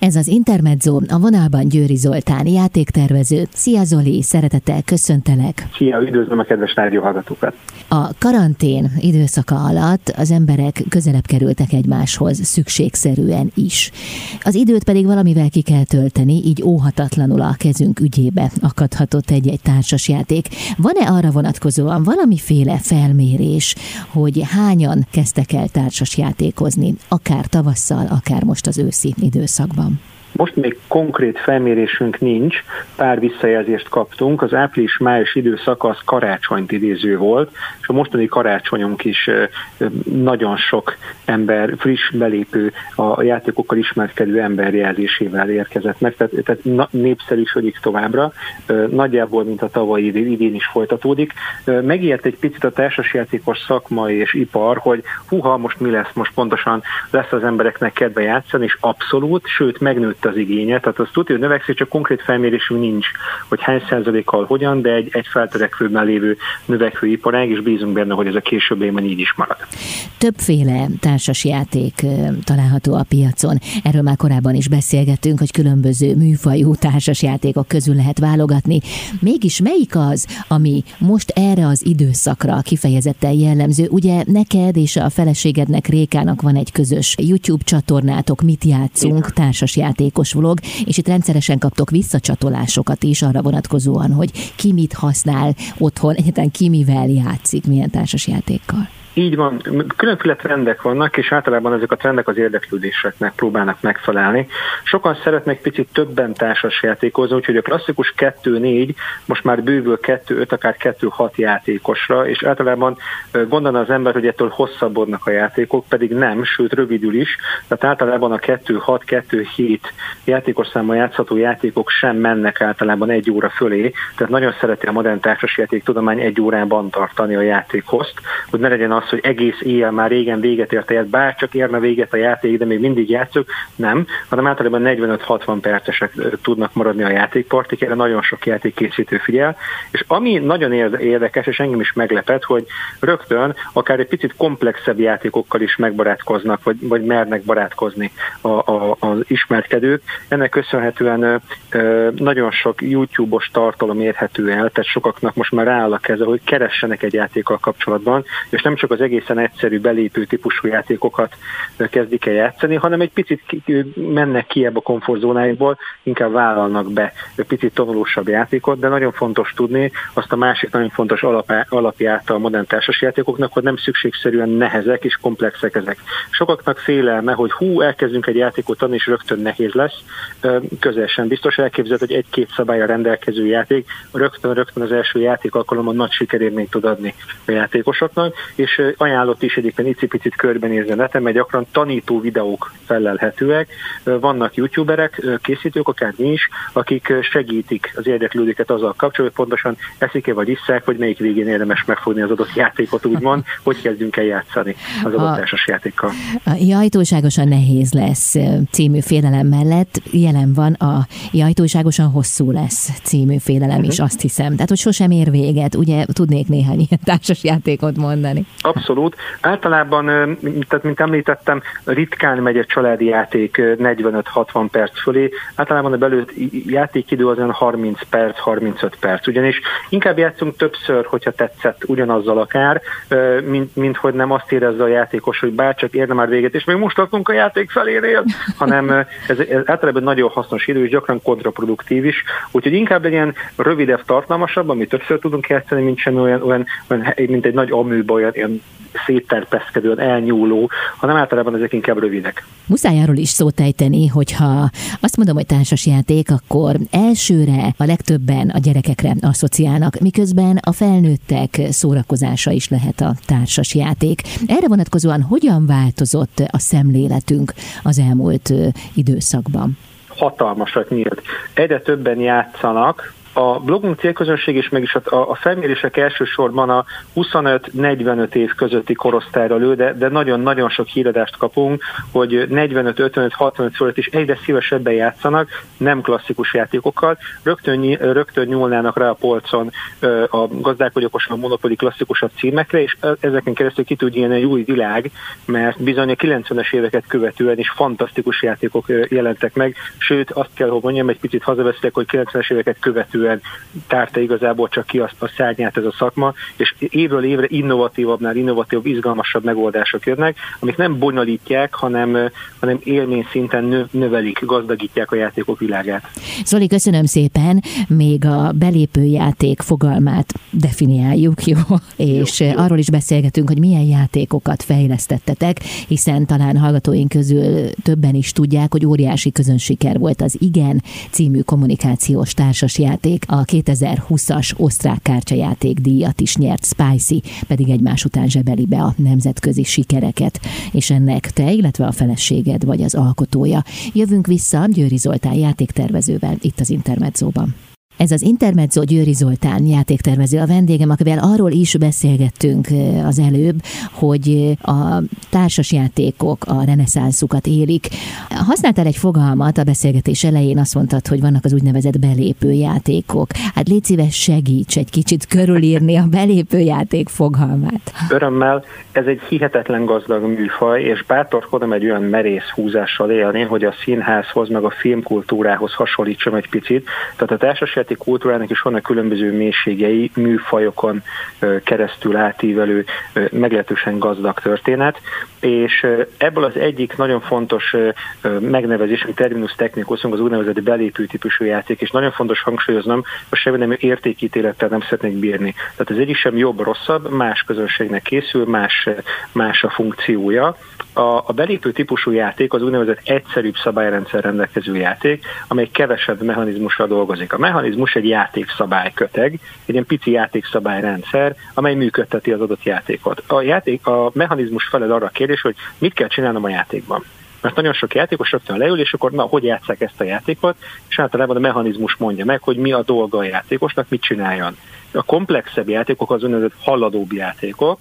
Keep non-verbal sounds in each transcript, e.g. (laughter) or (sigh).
Ez az Intermezzo, a vonalban Győri Zoltán, játéktervező. Szia Zoli, szeretettel köszöntelek. Szia, üdvözlöm a kedves rádióhallgatókat. A karantén időszaka alatt az emberek közelebb kerültek egymáshoz, szükségszerűen is. Az időt pedig valamivel ki kell tölteni, így óhatatlanul a kezünk ügyébe akadhatott egy-egy társasjáték. Van-e arra vonatkozóan valamiféle felmérés, hogy hányan kezdtek el társasjátékozni, akár tavasszal, akár most az őszi időszakban? Most még konkrét felmérésünk nincs, pár visszajelzést kaptunk. Az április-május időszak az karácsonyt idéző volt, és a mostani karácsonyunk is nagyon sok ember, friss belépő, a játékokkal ismerkedő ember jelzésével érkezett meg, tehát, tehát népszerűsödik továbbra, nagyjából, mint a tavalyi idén is folytatódik. Megijedt egy picit a társasjátékos szakma és ipar, hogy huha, most mi lesz, most pontosan lesz az embereknek kedve játszani, és abszolút, sőt megnőtt nőtt az igénye, tehát az tudja, hogy növekszik, csak konkrét felmérésünk nincs, hogy hány százalékkal hogyan, de egy, egy feltörekvőben lévő növekvő iparág, és bízunk benne, hogy ez a később évben így is marad. Többféle társasjáték található a piacon. Erről már korábban is beszélgettünk, hogy különböző műfajú társasjátékok közül lehet válogatni. Mégis melyik az, ami most erre az időszakra kifejezetten jellemző? Ugye neked és a feleségednek Rékának van egy közös YouTube csatornátok, mit játszunk, társasjáték játékos vlog, és itt rendszeresen kaptok visszacsatolásokat is arra vonatkozóan, hogy ki mit használ otthon, egyáltalán ki mivel játszik, milyen társasjátékkal. Így van, különféle trendek vannak, és általában ezek a trendek az érdeklődéseknek próbálnak megfelelni. Sokan szeretnek picit többen társas játékozni, úgyhogy a klasszikus 2-4 most már bővül 2-5, akár 2-6 játékosra, és általában gondolna az ember, hogy ettől hosszabbodnak a játékok, pedig nem, sőt rövidül is, tehát általában a 2-6-2-7 játékos számmal játszható játékok sem mennek általában egy óra fölé, tehát nagyon szereti a modern társasjáték tudomány egy órában tartani a játékhoz, hogy ne legyen az, hogy egész éjjel már régen véget ért a bár csak érne véget a játék, de még mindig játszok, nem, hanem általában 45-60 percesek tudnak maradni a játékpartik, erre nagyon sok játékkészítő figyel, és ami nagyon érdekes, és engem is meglepet, hogy rögtön akár egy picit komplexebb játékokkal is megbarátkoznak, vagy, vagy mernek barátkozni a, a, az ismerkedők. Ennek köszönhetően nagyon sok YouTube-os tartalom érhető el, tehát sokaknak most már rááll a keze, hogy keressenek egy játékkal kapcsolatban, és nem csak csak az egészen egyszerű belépő típusú játékokat kezdik el játszani, hanem egy picit mennek ki ebbe a komfortzónáinkból, inkább vállalnak be egy picit tanulósabb játékot, de nagyon fontos tudni azt a másik nagyon fontos alapját a modern társasjátékoknak, hogy nem szükségszerűen nehezek és komplexek ezek. Sokaknak félelme, hogy hú, elkezdünk egy játékot tanulni, és rögtön nehéz lesz. Közel sem biztos elképzelhet, hogy egy-két szabálya rendelkező játék rögtön-rögtön az első játék alkalommal nagy sikerélményt tud adni a játékosoknak, és ajánlott is egyébként icipicit körbenézni a neten, mert gyakran tanító videók felelhetőek. Vannak youtuberek, készítők, akár mi is, akik segítik az érdeklődőket azzal kapcsolatban, hogy pontosan eszik-e vagy isszák, hogy melyik végén érdemes megfogni az adott játékot, úgymond, (laughs) hogy kezdünk el játszani az adott társas játékkal. A jajtóságosan nehéz lesz című félelem mellett jelen van a jajtóságosan hosszú lesz című félelem uh-huh. is, mhm. azt hiszem. Tehát, hogy sosem ér véget. Ugye tudnék néhány ilyen társas játékot mondani. Abszolút. Általában, tehát mint említettem, ritkán megy egy családi játék 45-60 perc fölé. Általában a belőtt játékidő az olyan 30 perc, 35 perc. Ugyanis inkább játszunk többször, hogyha tetszett ugyanazzal akár, mint, mint hogy nem azt érezze a játékos, hogy bárcsak érne már véget, és még most tartunk a játék felénél, hanem ez, ez általában nagyon hasznos idő, és gyakran kontraproduktív is. Úgyhogy inkább legyen rövidebb, tartalmasabb, amit többször tudunk játszani, mint sem olyan, olyan, olyan mint egy nagy aműba, olyan, olyan szétterpeszkedően elnyúló, hanem általában ezek inkább rövidek. Muszáj arról is szót ejteni, hogyha azt mondom, hogy társasjáték, akkor elsőre a legtöbben a gyerekekre asszociálnak, miközben a felnőttek szórakozása is lehet a társasjáték. Erre vonatkozóan hogyan változott a szemléletünk az elmúlt időszakban? Hatalmasat nyílt. Egyre többen játszanak, A blogunk célközönség is meg is a, a felmérések elsősorban a 25-45 év közötti korosztályra lő, de, de nagyon-nagyon sok híradást kapunk, hogy 45-55-65 fölött is egyre szívesebben játszanak, nem klasszikus játékokkal, rögtön, rögtön nyúlnának rá a polcon a gazdálkodókosan a monopoli klasszikusabb címekre, és ezeken keresztül ki tud ilyen egy új világ, mert bizony a 90-es éveket követően is fantasztikus játékok jelentek meg, sőt azt kell, hogy mondjam, egy picit hazavesztek, hogy 90-es éveket követően tárta igazából csak ki azt a szárnyát ez a szakma, és évről évre innovatívabbnál innovatívabb, izgalmasabb megoldások jönnek, amik nem bonyolítják, hanem, hanem élmény szinten növelik, gazdagítják a játékok világát. Zoli, köszönöm szépen. Még a belépő játék fogalmát definiáljuk, jó? És jó, jó. arról is beszélgetünk, hogy milyen játékokat fejlesztettetek, hiszen talán hallgatóink közül többen is tudják, hogy óriási közönsiker volt az Igen című kommunikációs társasjáték. A 2020-as osztrák kártyajáték díjat is nyert Spicy, pedig egymás után zsebeli be a nemzetközi sikereket, és ennek te, illetve a feleséged vagy az alkotója. Jövünk vissza Győri Zoltán játéktervezővel itt az Intermedzóban. Ez az Intermezzo Győri Zoltán játéktervező a vendégem, akivel arról is beszélgettünk az előbb, hogy a társasjátékok a reneszánszukat élik. Használtál egy fogalmat a beszélgetés elején, azt mondtad, hogy vannak az úgynevezett belépő játékok. Hát légy szíves, segíts egy kicsit körülírni a belépő játék fogalmát. Örömmel, ez egy hihetetlen gazdag műfaj, és bátorkodom egy olyan merész húzással élni, hogy a színházhoz, meg a filmkultúrához hasonlítsam egy picit. Tehát a társasjáték nemzeti kultúrának is vannak különböző mélységei, műfajokon keresztül átívelő, meglehetősen gazdag történet, és ebből az egyik nagyon fontos megnevezés, ami terminus technikus, az úgynevezett belépő típusú játék, és nagyon fontos hangsúlyoznom, hogy semmi nem értékítélettel nem szeretnék bírni. Tehát az egyik sem jobb, rosszabb, más közönségnek készül, más, más a funkciója. A, a belépő típusú játék az úgynevezett egyszerűbb szabályrendszer rendelkező játék, amely kevesebb mechanizmussal dolgozik. A mechanizmus egy játékszabályköteg, egy ilyen pici játékszabályrendszer, amely működteti az adott játékot. A, játék, a mechanizmus felel arra a kérdés, hogy mit kell csinálnom a játékban. Mert nagyon sok játékos rögtön leül, és akkor na, hogy játsszák ezt a játékot, és általában a mechanizmus mondja meg, hogy mi a dolga a játékosnak, mit csináljon. A komplexebb játékok az úgynevezett haladóbb játékok,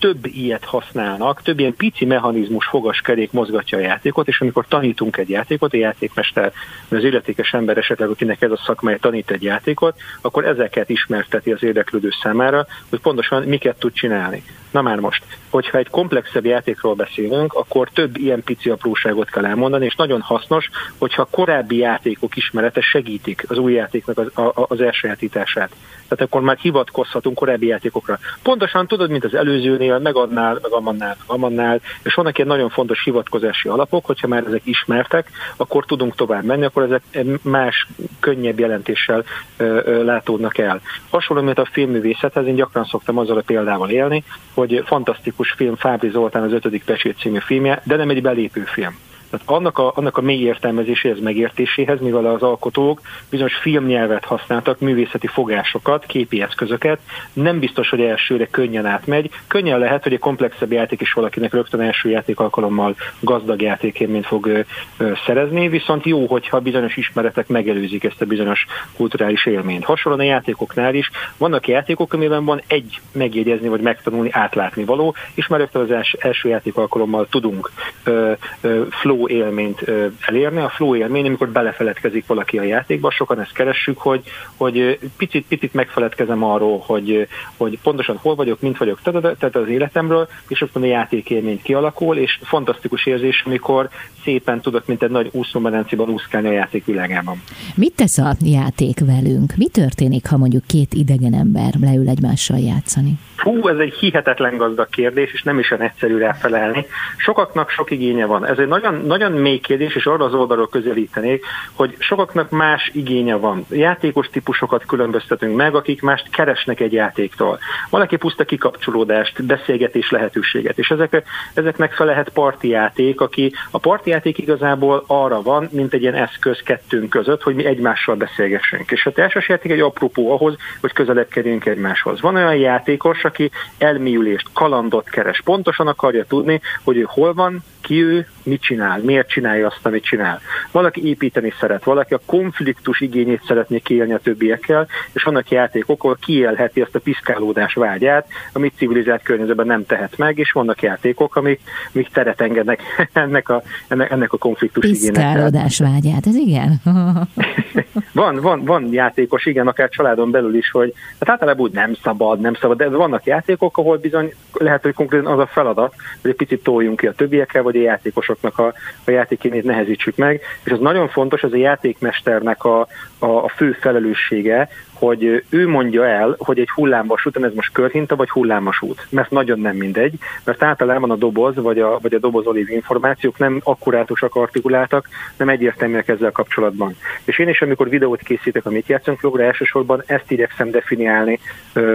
több ilyet használnak, több ilyen pici mechanizmus fogaskerék mozgatja a játékot, és amikor tanítunk egy játékot, a játékmester, az illetékes ember esetleg, akinek ez a szakmája tanít egy játékot, akkor ezeket ismerteti az érdeklődő számára, hogy pontosan miket tud csinálni. Na már most, hogyha egy komplexebb játékról beszélünk, akkor több ilyen pici apróságot kell elmondani, és nagyon hasznos, hogyha korábbi játékok ismerete segítik az új játéknak az, az elsajátítását. Tehát akkor már hivatkozhatunk korábbi játékokra. Pontosan tudod, mint az előzőnél, megadnál, meg amannál, meg amannál, és vannak ilyen nagyon fontos hivatkozási alapok, hogyha már ezek ismertek, akkor tudunk tovább menni, akkor ezek más, könnyebb jelentéssel ö, ö, látódnak el. Hasonló, mint a filmművészethez, én gyakran szoktam azzal a példával élni, hogy fantasztikus film Fábri Zoltán az ötödik pecsét című filmje, de nem egy belépő film. Tehát annak a, annak a mély értelmezéséhez, megértéséhez, mivel az alkotók bizonyos filmnyelvet használtak, művészeti fogásokat, képi eszközöket, nem biztos, hogy elsőre könnyen átmegy. Könnyen lehet, hogy egy komplexebb játék is valakinek rögtön első játék alkalommal gazdag játékélményt fog ö, ö, szerezni, viszont jó, hogyha bizonyos ismeretek megelőzik ezt a bizonyos kulturális élményt. Hasonlóan a játékoknál is vannak játékok, amiben van egy megjegyezni vagy megtanulni, átlátni való, és már rögtön az első, játék alkalommal tudunk ö, ö, flow flow élményt elérni. A flow élmény, amikor belefeledkezik valaki a játékba, sokan ezt keressük, hogy, hogy picit, picit megfeledkezem arról, hogy, hogy pontosan hol vagyok, mint vagyok, tehát az életemről, és akkor a játékélmény kialakul, és fantasztikus érzés, amikor szépen tudok, mint egy nagy úszómedencében úszkálni a játék világában. Mit tesz a játék velünk? Mi történik, ha mondjuk két idegen ember leül egymással játszani? Hú, ez egy hihetetlen gazdag kérdés, és nem is olyan egyszerű ráfelelni. Sokaknak sok igénye van. Ez egy nagyon, nagyon mély kérdés, és arra az oldalról közelítenék, hogy sokaknak más igénye van. Játékos típusokat különböztetünk meg, akik mást keresnek egy játéktól. Valaki puszta kikapcsolódást, beszélgetés lehetőséget, és ezek, ezeknek fel lehet parti játék, aki a parti játék igazából arra van, mint egy ilyen eszköz kettőnk között, hogy mi egymással beszélgessünk. És a társasjáték egy apropó ahhoz, hogy közelebb kerüljünk egymáshoz. Van olyan játékos, aki elmélyülést, kalandot keres. Pontosan akarja tudni, hogy ő hol van, ki ő, mit csinál. miért csinálja azt, amit csinál. Valaki építeni szeret, valaki a konfliktus igényét szeretné kiélni a többiekkel, és vannak játékok, ahol kiélheti azt a piszkálódás vágyát, amit civilizált környezetben nem tehet meg, és vannak játékok, amik, amik teret engednek (laughs) ennek a, ennek, ennek a konfliktus igénynek. Piszkálódás vágyát, ez igen? (laughs) van, van, van játékos, igen, akár családon belül is, hogy hát általában úgy nem szabad, nem szabad, de vannak játékok, ahol bizony lehet, hogy konkrétan az a feladat, hogy egy picit toljunk ki a többiekkel, vagy a játékosoknak a, a játékénét nehezítsük meg, és az nagyon fontos, az a játékmesternek a, a, a fő felelőssége, hogy ő mondja el, hogy egy hullámvasúton ez most körhinta vagy hullámvasút, mert nagyon nem mindegy, mert általában a doboz vagy a, vagy a dobozol információk nem akkurátusak, artikuláltak, nem egyértelműek ezzel kapcsolatban. És én is, amikor videót készítek a Mit játszunk vlogra, elsősorban ezt igyekszem definiálni,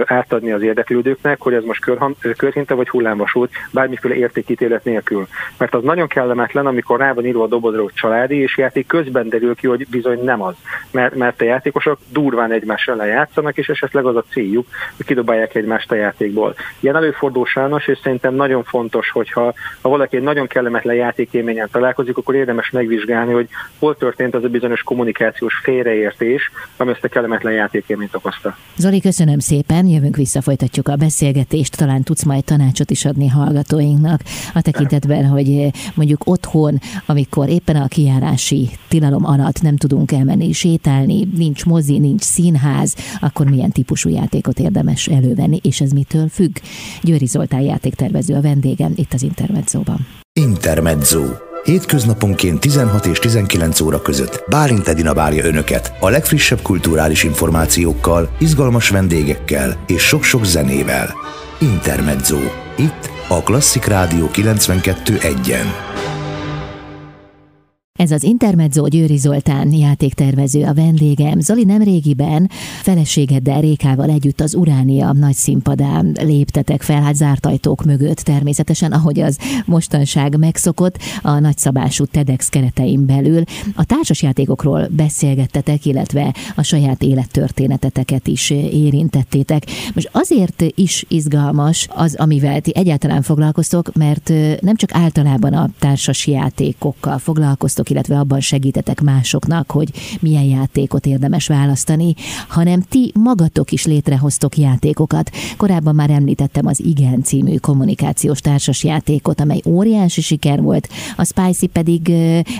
átadni az érdeklődőknek, hogy ez most körhan, körhinta vagy hullámvasút, bármiféle értékítélet nélkül. Mert az nagyon kellemetlen, amikor rá van írva a dobozra, hogy családi, és játék közben derül ki, hogy bizony nem az. Mert, mert a játékosok durván egymással ellen játszanak, és esetleg az a céljuk, hogy kidobálják egymást a játékból. Ilyen előfordul sajnos, és szerintem nagyon fontos, hogyha ha valaki egy nagyon kellemetlen játékélményen találkozik, akkor érdemes megvizsgálni, hogy hol történt az a bizonyos kommunikációs félreértés, ami ezt a kellemetlen játékélményt okozta. Zoli, köszönöm szépen, jövünk vissza, folytatjuk a beszélgetést, talán tudsz majd tanácsot is adni hallgatóinknak a tekintetben, hogy mondjuk otthon, amikor éppen a kiárási tilalom alatt nem tudunk elmenni sétálni, nincs mozi, nincs színház, ez, akkor milyen típusú játékot érdemes elővenni, és ez mitől függ? Győri Zoltán játéktervező a vendégem itt az Intermedzóban. Intermezzo. Hétköznaponként 16 és 19 óra között Bálint Edina várja Önöket a legfrissebb kulturális információkkal, izgalmas vendégekkel és sok-sok zenével. Intermezzo. Itt a Klasszik Rádió 92.1-en. Ez az Intermezzo Győri Zoltán játéktervező a vendégem. Zoli nem régiben feleségeddel Rékával együtt az Uránia nagy színpadán léptetek fel, hát zárt ajtók mögött természetesen, ahogy az mostanság megszokott a nagyszabású TEDx keretein belül. A társasjátékokról beszélgettetek, illetve a saját élettörténeteteket is érintettétek. Most azért is izgalmas az, amivel ti egyáltalán foglalkoztok, mert nem csak általában a társasjátékokkal foglalkoztok, játékok, illetve abban segítetek másoknak, hogy milyen játékot érdemes választani, hanem ti magatok is létrehoztok játékokat. Korábban már említettem az Igen című kommunikációs társas játékot, amely óriási siker volt, a Spicy pedig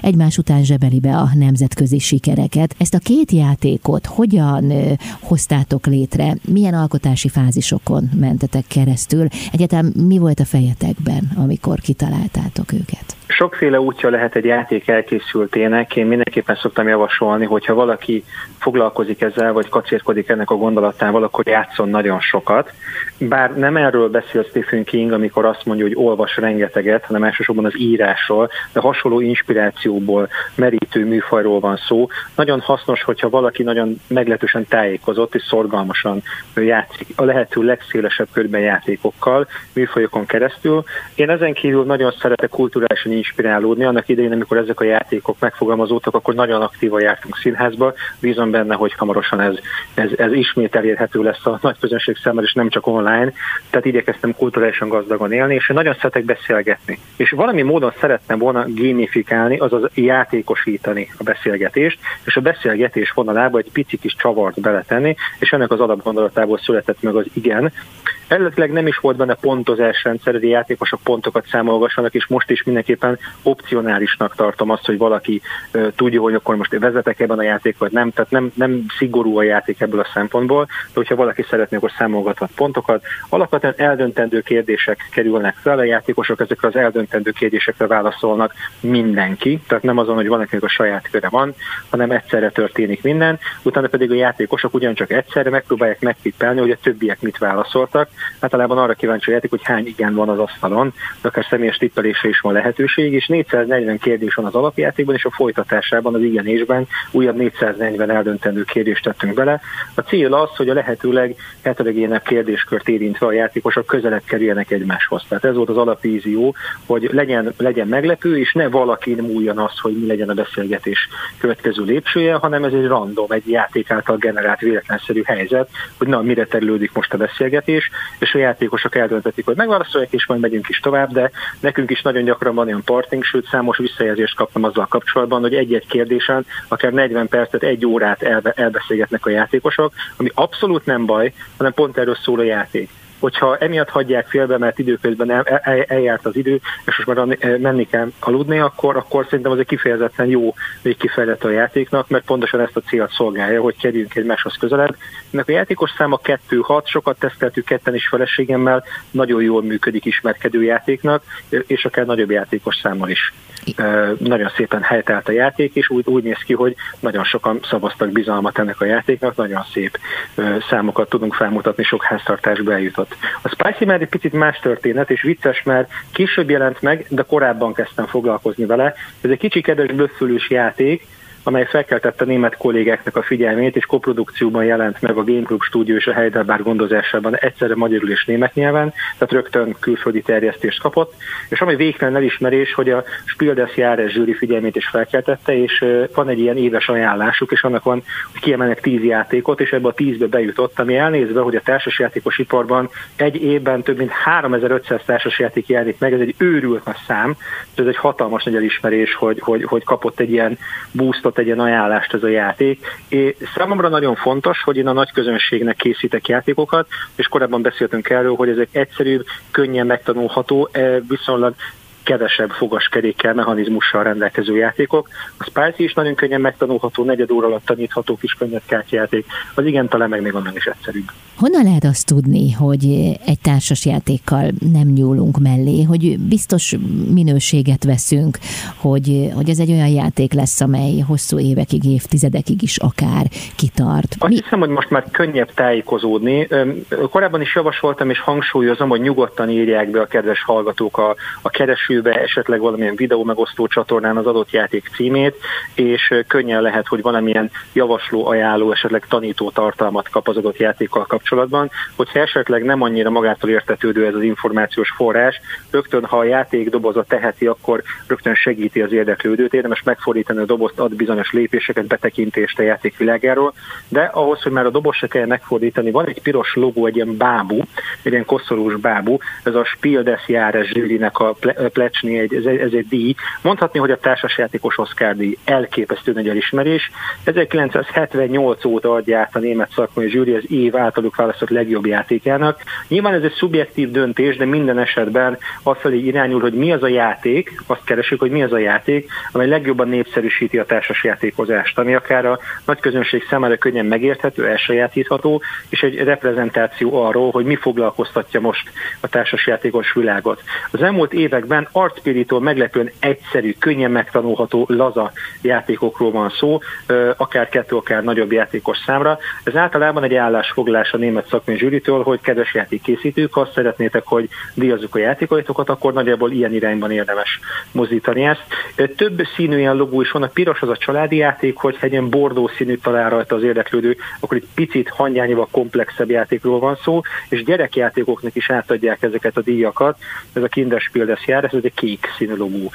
egymás után zsebeli be a nemzetközi sikereket. Ezt a két játékot hogyan hoztátok létre? Milyen alkotási fázisokon mentetek keresztül? Egyáltalán mi volt a fejetekben, amikor kitaláltátok őket? Sokféle útja lehet egy játék elkészültének. Én mindenképpen szoktam javasolni, hogyha valaki foglalkozik ezzel, vagy kacérkodik ennek a gondolatával, akkor játszon nagyon sokat. Bár nem erről beszél Stephen King, amikor azt mondja, hogy olvas rengeteget, hanem elsősorban az írásról, de hasonló inspirációból merítő műfajról van szó. Nagyon hasznos, hogyha valaki nagyon meglehetősen tájékozott és szorgalmasan játszik a lehető legszélesebb körben játékokkal, műfajokon keresztül. Én ezen kívül nagyon szeretek kulturálisan inspirálódni. Annak idején, amikor ezek a játékok megfogalmazódtak, akkor nagyon aktívan jártunk színházba. Bízom benne, hogy hamarosan ez, ez, ez ismét elérhető lesz a nagy közönség számára, és nem csak online. Tehát igyekeztem kulturálisan gazdagon élni, és nagyon szeretek beszélgetni. És valami módon szerettem volna gamifikálni, azaz játékosítani a beszélgetést, és a beszélgetés vonalába egy pici kis csavart beletenni, és ennek az alapgondolatából született meg az igen. Eredetileg nem is volt benne pontozás rendszer, hogy a játékosok pontokat számolgassanak, és most is mindenképpen opcionálisnak tartom azt, hogy valaki tudja, hogy akkor most vezetek ebben a játék, nem. Tehát nem, nem szigorú a játék ebből a szempontból, de hogyha valaki szeretné, akkor számolgathat pontokat. Alapvetően eldöntendő kérdések kerülnek fel, a játékosok ezekre az eldöntendő kérdésekre válaszolnak mindenki, tehát nem azon, hogy valakinek a saját köre van, hanem egyszerre történik minden, utána pedig a játékosok ugyancsak egyszerre megpróbálják megtippelni, hogy a többiek mit válaszoltak, Általában arra kíváncsi játék, hogy hány igen van az asztalon, de akár személyes tippelésre is van lehetőség, és 440 kérdés van az alapjátékban, és a folytatásában, az igenésben újabb 440 eldöntendő kérdést tettünk bele. A cél az, hogy a lehetőleg heterogénebb kérdéskört érintve a játékosok közelebb kerüljenek egymáshoz. Tehát ez volt az alapvízió, hogy legyen, legyen meglepő, és ne valaki múljon az, hogy mi legyen a beszélgetés következő lépcsője, hanem ez egy random, egy játék által generált véletlenszerű helyzet, hogy na, mire terülődik most a beszélgetés, és a játékosok eldöntetik, hogy megválaszolják, és majd megyünk is tovább, de nekünk is nagyon gyakran van olyan parting, sőt számos visszajelzést kaptam azzal kapcsolatban, hogy egy-egy kérdésen akár 40 percet, egy órát elbe, elbeszélgetnek a játékosok, ami abszolút nem baj, hanem pont erről szól a játék hogyha emiatt hagyják félbe, mert időközben el, el, eljárt az idő, és most már menni kell aludni, akkor, akkor szerintem az egy kifejezetten jó végkifejlett a játéknak, mert pontosan ezt a célt szolgálja, hogy kerüljünk egymáshoz közelebb. Ennek a játékos száma 2-6, sokat teszteltük ketten is feleségemmel, nagyon jól működik ismerkedő játéknak, és akár nagyobb játékos számmal is. Nagyon szépen helytelt a játék, és úgy, úgy néz ki, hogy nagyon sokan szavaztak bizalmat ennek a játéknak, nagyon szép számokat tudunk felmutatni, sok háztartásba eljutott. A Spicy már egy picit más történet, és vicces, mert később jelent meg, de korábban kezdtem foglalkozni vele. Ez egy kicsi kedves böffölős játék, amely felkeltette német kollégáknak a figyelmét, és koprodukcióban jelent meg a Game Group stúdió és a Heidelberg gondozásában egyszerre magyarul és német nyelven, tehát rögtön külföldi terjesztést kapott, és ami végtelen elismerés, hogy a Spiel des Jahres zsűri figyelmét is felkeltette, és van egy ilyen éves ajánlásuk, és annak van, hogy kiemelnek tíz játékot, és ebbe a tízbe bejutott, ami elnézve, hogy a társasjátékos iparban egy évben több mint 3500 társasjáték jelenik meg, ez egy őrült nagy szám, ez egy hatalmas nagy elismerés, hogy, hogy, hogy kapott egy ilyen boostot tegyen ajánlást ez a játék. És számomra nagyon fontos, hogy én a nagy közönségnek készítek játékokat, és korábban beszéltünk erről, hogy ezek egyszerűbb, könnyen megtanulható, e, viszonylag kevesebb fogaskerékkel, mechanizmussal rendelkező játékok. A Spicy is nagyon könnyen megtanulható, negyed óra alatt tanítható kis könnyed kártyájáték. Az igen, talán meg még onnan is egyszerűbb. Honnan lehet azt tudni, hogy egy társas játékkal nem nyúlunk mellé, hogy biztos minőséget veszünk, hogy, hogy ez egy olyan játék lesz, amely hosszú évekig, évtizedekig is akár kitart? Azt Mi? hiszem, hogy most már könnyebb tájékozódni. Korábban is javasoltam és hangsúlyozom, hogy nyugodtan írják be a kedves hallgatók a, a kereső keresőbe esetleg valamilyen videó megosztó csatornán az adott játék címét, és könnyen lehet, hogy valamilyen javasló, ajánló, esetleg tanító tartalmat kap az adott játékkal kapcsolatban, hogyha esetleg nem annyira magától értetődő ez az információs forrás, rögtön ha a játék doboza teheti, akkor rögtön segíti az érdeklődőt, érdemes megfordítani a dobozt, ad bizonyos lépéseket, betekintést a játék de ahhoz, hogy már a doboz se kell megfordítani, van egy piros logó, egy ilyen bábú, egy ilyen koszorús bábú, ez a Spiel des Jahres a plecsni, egy, ez, ez egy díj. Mondhatni, hogy a társasjátékos Oscar díj elképesztő nagy elismerés. 1978 óta adja át a német szakmai zsűri az év általuk választott legjobb játékának. Nyilván ez egy szubjektív döntés, de minden esetben felé irányul, hogy mi az a játék, azt keresünk, hogy mi az a játék, amely legjobban népszerűsíti a társasjátékozást, ami akár a nagy közönség számára könnyen megérthető, elsajátítható, és egy reprezentáció arról, hogy mi foglalkoztatja most a társasjátékos világot. Az elmúlt években arcpirítól meglepően egyszerű, könnyen megtanulható, laza játékokról van szó, akár kettő, akár nagyobb játékos számra. Ez általában egy állásfoglalás a német szakmai zsűritől, hogy kedves játékkészítők, ha szeretnétek, hogy díjazzuk a játékaitokat, akkor nagyjából ilyen irányban érdemes mozdítani ezt. Több színű ilyen logó is van, a piros az a családi játék, hogy egy ilyen bordó színű talál rajta az érdeklődő, akkor egy picit hangyányival komplexebb játékról van szó, és gyerekjátékoknak is átadják ezeket a díjakat. Ez a Kinderspiel des Jahres, ez egy kék színű logó.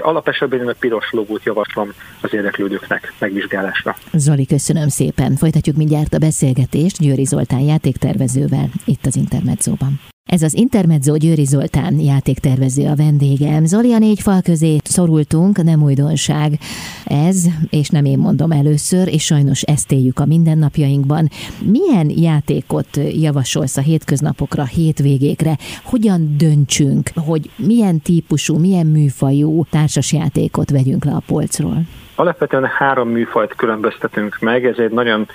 Alapesetben én a piros logót javaslom az érdeklődőknek megvizsgálásra. Zoli, köszönöm szépen. Folytatjuk mindjárt a beszélgetést Győri Zoltán játéktervezővel itt az Intermedzóban. Ez az Intermezzo Győri Zoltán játéktervező a vendégem. Zoli a négy fal közé szorultunk, nem újdonság ez, és nem én mondom először, és sajnos ezt éljük a mindennapjainkban. Milyen játékot javasolsz a hétköznapokra, hétvégékre? Hogyan döntsünk, hogy milyen típusú, milyen műfajú társasjátékot vegyünk le a polcról? Alapvetően három műfajt különböztetünk meg, ez egy nagyon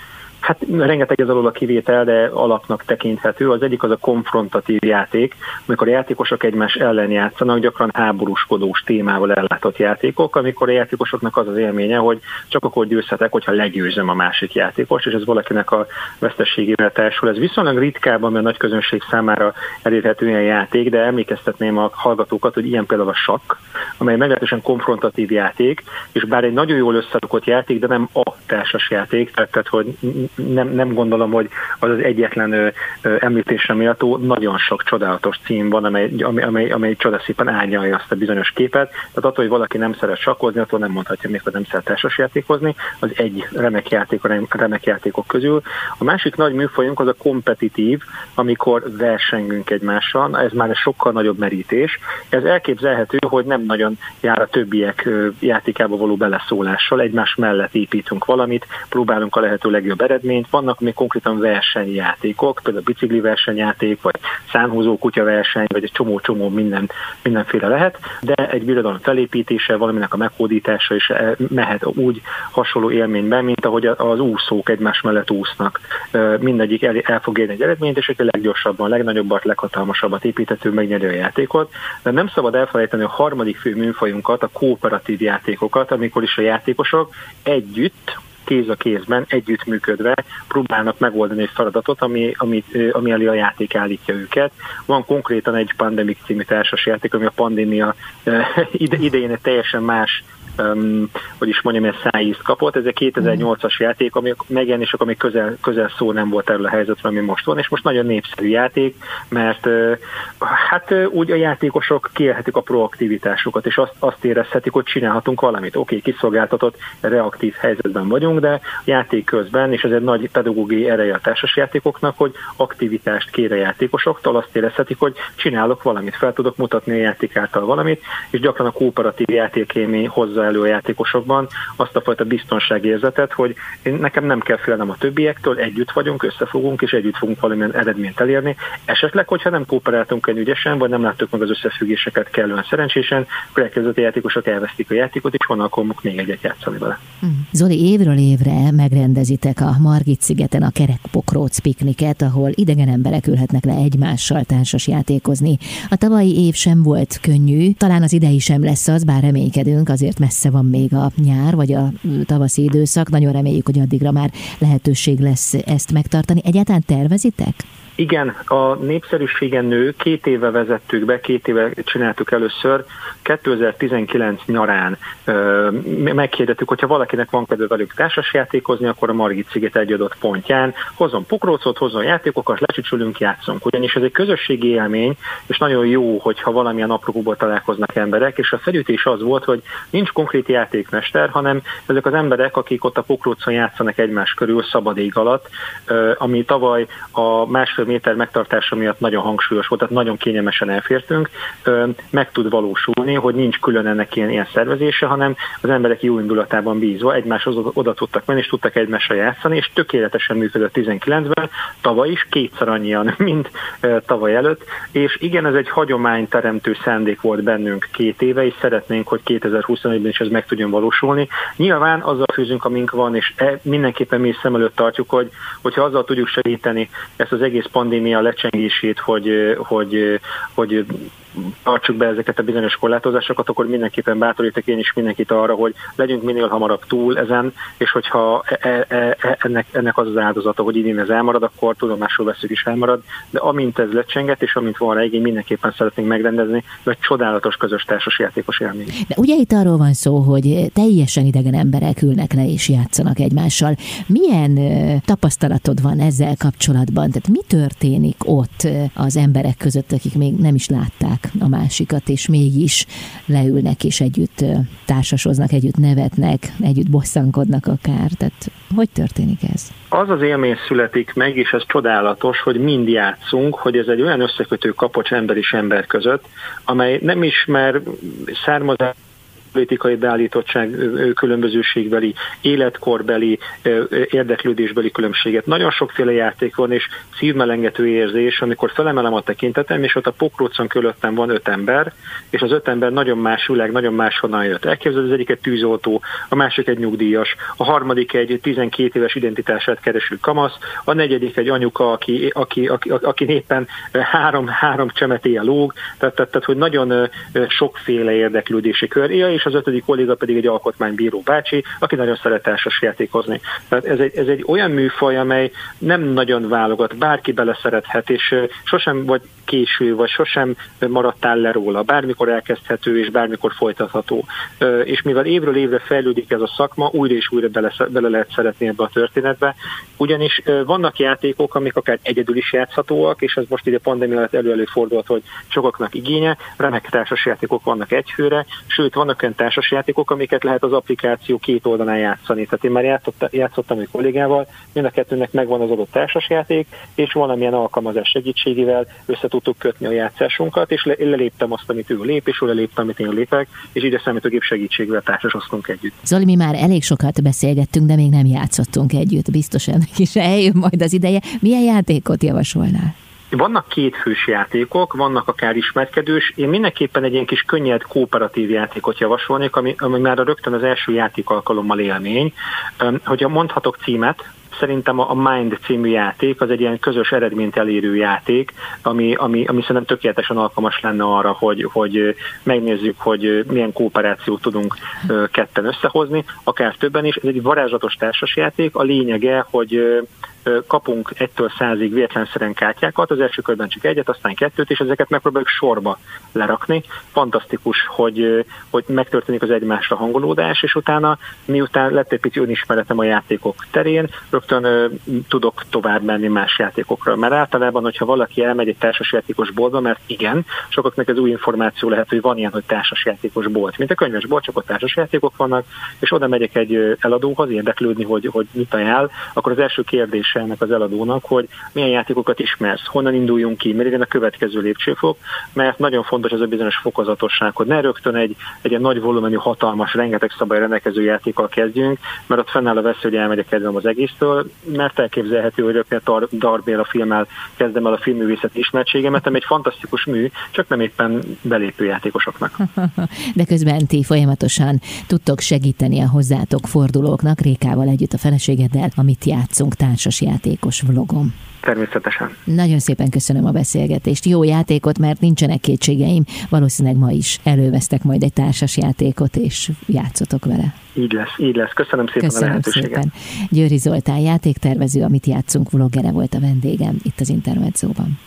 Hát rengeteg ez alól a kivétel, de alapnak tekinthető. Az egyik az a konfrontatív játék, amikor a játékosok egymás ellen játszanak, gyakran háborúskodós témával ellátott játékok, amikor a játékosoknak az az élménye, hogy csak akkor győzhetek, hogyha legyőzöm a másik játékos, és ez valakinek a vesztességével társul. Ez viszonylag ritkában, mert nagy közönség számára elérhető ilyen játék, de emlékeztetném a hallgatókat, hogy ilyen például a sakk, amely meglehetősen konfrontatív játék, és bár egy nagyon jól összerakott játék, de nem a társas játék, tehát hogy nem, nem gondolom, hogy az az egyetlen említésre méltó, nagyon sok csodálatos cím van, amely, amely, amely, amely csodaszépen árnyalja azt a bizonyos képet. Tehát attól, hogy valaki nem szeret sakkozni, attól nem mondhatja még, hogy nem szeret társasjátékozni, az egy remek játék a remek játékok közül. A másik nagy műfajunk az a kompetitív, amikor versengünk egymással, ez már egy sokkal nagyobb merítés. Ez elképzelhető, hogy nem nagyon jár a többiek játékába való beleszólással, egymás mellett építünk valamit, próbálunk a lehető legjobb eredményt. Vannak még konkrétan versenyjátékok, például bicikli versenyjáték, vagy szánhúzó kutya verseny, vagy egy csomó-csomó minden, mindenféle lehet, de egy birodalom felépítése, valaminek a meghódítása is eh, mehet úgy hasonló élményben, mint ahogy az úszók egymás mellett úsznak. Mindegyik el, el fog érni egy eredményt, és aki leggyorsabban, legnagyobbat, leghatalmasabbat építető megnyeri a játékot. De nem szabad elfelejteni a harmadik fő műfajunkat, a kooperatív játékokat, amikor is a játékosok együtt, kéz a kézben, együttműködve próbálnak megoldani egy feladatot, ami, ami, ami elé a játék állítja őket. Van konkrétan egy Pandemic című társasjáték, ami a pandémia (laughs) idején egy teljesen más um, hogy is mondjam, ez szájízt kapott. Ez egy 2008-as játék, ami megjelenések, ami közel, közel szó nem volt erről a helyzetről, ami most van, és most nagyon népszerű játék, mert uh, hát uh, úgy a játékosok kérhetik a proaktivitásukat, és azt, azt érezhetik, hogy csinálhatunk valamit. Oké, okay, kiszolgáltatott, reaktív helyzetben vagyunk, de a játék közben, és ez egy nagy pedagógiai ereje a társasjátékoknak, hogy aktivitást kér a játékosoktól, azt érezhetik, hogy csinálok valamit, fel tudok mutatni a játék által valamit, és gyakran a kooperatív játékémi hozza elő a játékosokban azt a fajta biztonságérzetet, hogy nekem nem kell félnem a többiektől, együtt vagyunk, összefogunk, és együtt fogunk valamilyen eredményt elérni. Esetleg, hogyha nem kooperáltunk el ügyesen, vagy nem láttuk meg az összefüggéseket kellően szerencsésen, akkor elkezdett játékosok elvesztik a játékot, és honnan még egyet játszani vele. Zoli, évről évre megrendezitek a Margit szigeten a kerekpokróc pikniket, ahol idegen emberek ülhetnek le egymással társas játékozni. A tavalyi év sem volt könnyű, talán az idei sem lesz az, bár reménykedünk, azért messze van még a nyár, vagy a tavaszi időszak. Nagyon reméljük, hogy addigra már lehetőség lesz ezt megtartani. Egyáltalán tervezitek? Igen, a népszerűségen nő, két éve vezettük be, két éve csináltuk először, 2019 nyarán ö, hogyha valakinek van kedve velük társasjátékozni, akkor a Margit sziget egy adott pontján hozzon pokrócot, hozzon játékokat, lecsücsülünk, játszunk. Ugyanis ez egy közösségi élmény, és nagyon jó, hogyha valamilyen apróból találkoznak emberek, és a felütés az volt, hogy nincs konkrét játékmester, hanem ezek az emberek, akik ott a pokrócon játszanak egymás körül szabad ég alatt, ami tavaly a másfél méter megtartása miatt nagyon hangsúlyos volt, tehát nagyon kényelmesen elfértünk, meg tud valósulni, hogy nincs külön ennek ilyen, ilyen szervezése, hanem az emberek jó indulatában bízva egymáshoz oda tudtak menni, és tudtak egymással játszani, és tökéletesen működött 19-ben, tavaly is kétszer annyian, (laughs) mint tavaly előtt, és igen, ez egy hagyományteremtő szándék volt bennünk két éve, és szeretnénk, hogy 2021-ben is ez meg tudjon valósulni. Nyilván azzal fűzünk, amink van, és e, mindenképpen mi szem előtt tartjuk, hogy, hogyha azzal tudjuk segíteni ezt az egész pandémia lecsengését, hogy, hogy, hogy tartsuk be ezeket a bizonyos korlátozásokat, akkor mindenképpen bátorítok én is mindenkit arra, hogy legyünk minél hamarabb túl ezen, és hogyha e, e, e, e ennek, ennek az az áldozata, hogy idén ez elmarad, akkor tudomásul veszük is elmarad, de amint ez lecsenget, és amint van rá igény, mindenképpen szeretnénk megrendezni, egy csodálatos közös társas játékos élmény. De ugye itt arról van szó, hogy teljesen idegen emberek ülnek le és játszanak egymással. Milyen tapasztalatod van ezzel kapcsolatban? Tehát mi történik ott az emberek között, akik még nem is látták a másikat, és mégis leülnek és együtt társasoznak, együtt nevetnek, együtt bosszankodnak akár. Tehát hogy történik ez? Az az élmény születik meg, és ez csodálatos, hogy mind játszunk, hogy ez egy olyan összekötő kapocs ember és ember között, amely nem ismer származás politikai beállítottság különbözőségbeli, életkorbeli, érdeklődésbeli különbséget. Nagyon sokféle játék van, és szívmelengető érzés, amikor felemelem a tekintetem, és ott a pokrócon körülöttem van öt ember, és az öt ember nagyon más világ, nagyon máshonnan jött. Elképzeled, az egyik egy tűzoltó, a másik egy nyugdíjas, a harmadik egy 12 éves identitását kereső kamasz, a negyedik egy anyuka, aki, aki, aki, aki éppen három, három csemetéje lóg, tehát, tehát, tehát, hogy nagyon sokféle érdeklődési kör, ja, és az ötödik kolléga pedig egy alkotmánybíró bácsi, aki nagyon szeret társas játékozni. Tehát ez egy, ez egy olyan műfaj, amely nem nagyon válogat, bárki beleszerethet, és sosem, vagy késő, vagy sosem maradtál le róla, bármikor elkezdhető és bármikor folytatható. És mivel évről évre fejlődik ez a szakma, újra és újra bele, bele lehet szeretni ebbe a történetbe, ugyanis vannak játékok, amik akár egyedül is játszhatóak, és ez most ide pandémia alatt elő fordult, hogy sokaknak igénye, remek társasjátékok vannak egyfőre, sőt vannak olyan társasjátékok, amiket lehet az applikáció két oldalán játszani. Tehát én már játszottam, játszottam egy kollégával, mind a kettőnek megvan az adott társasjáték, és valamilyen alkalmazás segítségével össze tudtuk kötni a játszásunkat, és le, leléptem azt, amit ő lép, és ő leléptem, amit én lépek, és így a számítógép segítségével társasoztunk együtt. Zoli, mi már elég sokat beszélgettünk, de még nem játszottunk együtt. Biztos ennek is eljön majd az ideje. Milyen játékot javasolnál? Vannak két fős játékok, vannak akár ismerkedős. Én mindenképpen egy ilyen kis könnyed kooperatív játékot javasolnék, ami, ami már a rögtön az első játék alkalommal élmény. Hogyha mondhatok címet, szerintem a Mind című játék az egy ilyen közös eredményt elérő játék, ami, ami, ami szerintem tökéletesen alkalmas lenne arra, hogy, hogy megnézzük, hogy milyen kooperációt tudunk ketten összehozni, akár többen is. Ez egy varázslatos társasjáték, a lényege, hogy kapunk egytől százig véletlenszerűen kártyákat, az első körben csak egyet, aztán kettőt, és ezeket megpróbáljuk sorba lerakni. Fantasztikus, hogy, hogy megtörténik az egymásra hangolódás, és utána, miután lett egy pici önismeretem a játékok terén, rögtön uh, tudok tovább menni más játékokra. Mert általában, hogyha valaki elmegy egy társasjátékos boltba, mert igen, sokaknak ez új információ lehet, hogy van ilyen, hogy társasjátékos bolt. Mint a könyves bolt, csak ott társasjátékok vannak, és oda megyek egy eladóhoz érdeklődni, hogy, hogy mit ajánl, akkor az első kérdés kérdése ennek az eladónak, hogy milyen játékokat ismersz, honnan induljunk ki, miért a következő lépcsőfok, mert nagyon fontos ez a bizonyos fokozatosság, hogy ne rögtön egy, egy ilyen nagy volumenű, hatalmas, rengeteg szabály rendelkező játékkal kezdjünk, mert ott fennáll a veszély, hogy elmegyek kedvem az egésztől, mert elképzelhető, hogy rögtön a Darbél a filmmel kezdem el a filmművészet ismertségemet, ami egy fantasztikus mű, csak nem éppen belépő játékosoknak. (laughs) De közben ti folyamatosan tudtok segíteni a hozzátok fordulóknak, Rékával együtt a feleségeddel, amit játszunk társas játékos vlogom. Természetesen. Nagyon szépen köszönöm a beszélgetést. Jó játékot, mert nincsenek kétségeim. Valószínűleg ma is elővesztek majd egy társas játékot, és játszotok vele. Így lesz, így lesz. Köszönöm szépen Köszönöm a lehetőséget. Szépen. Győri Zoltán játéktervező, amit játszunk vloggere volt a vendégem itt az Intermedzóban.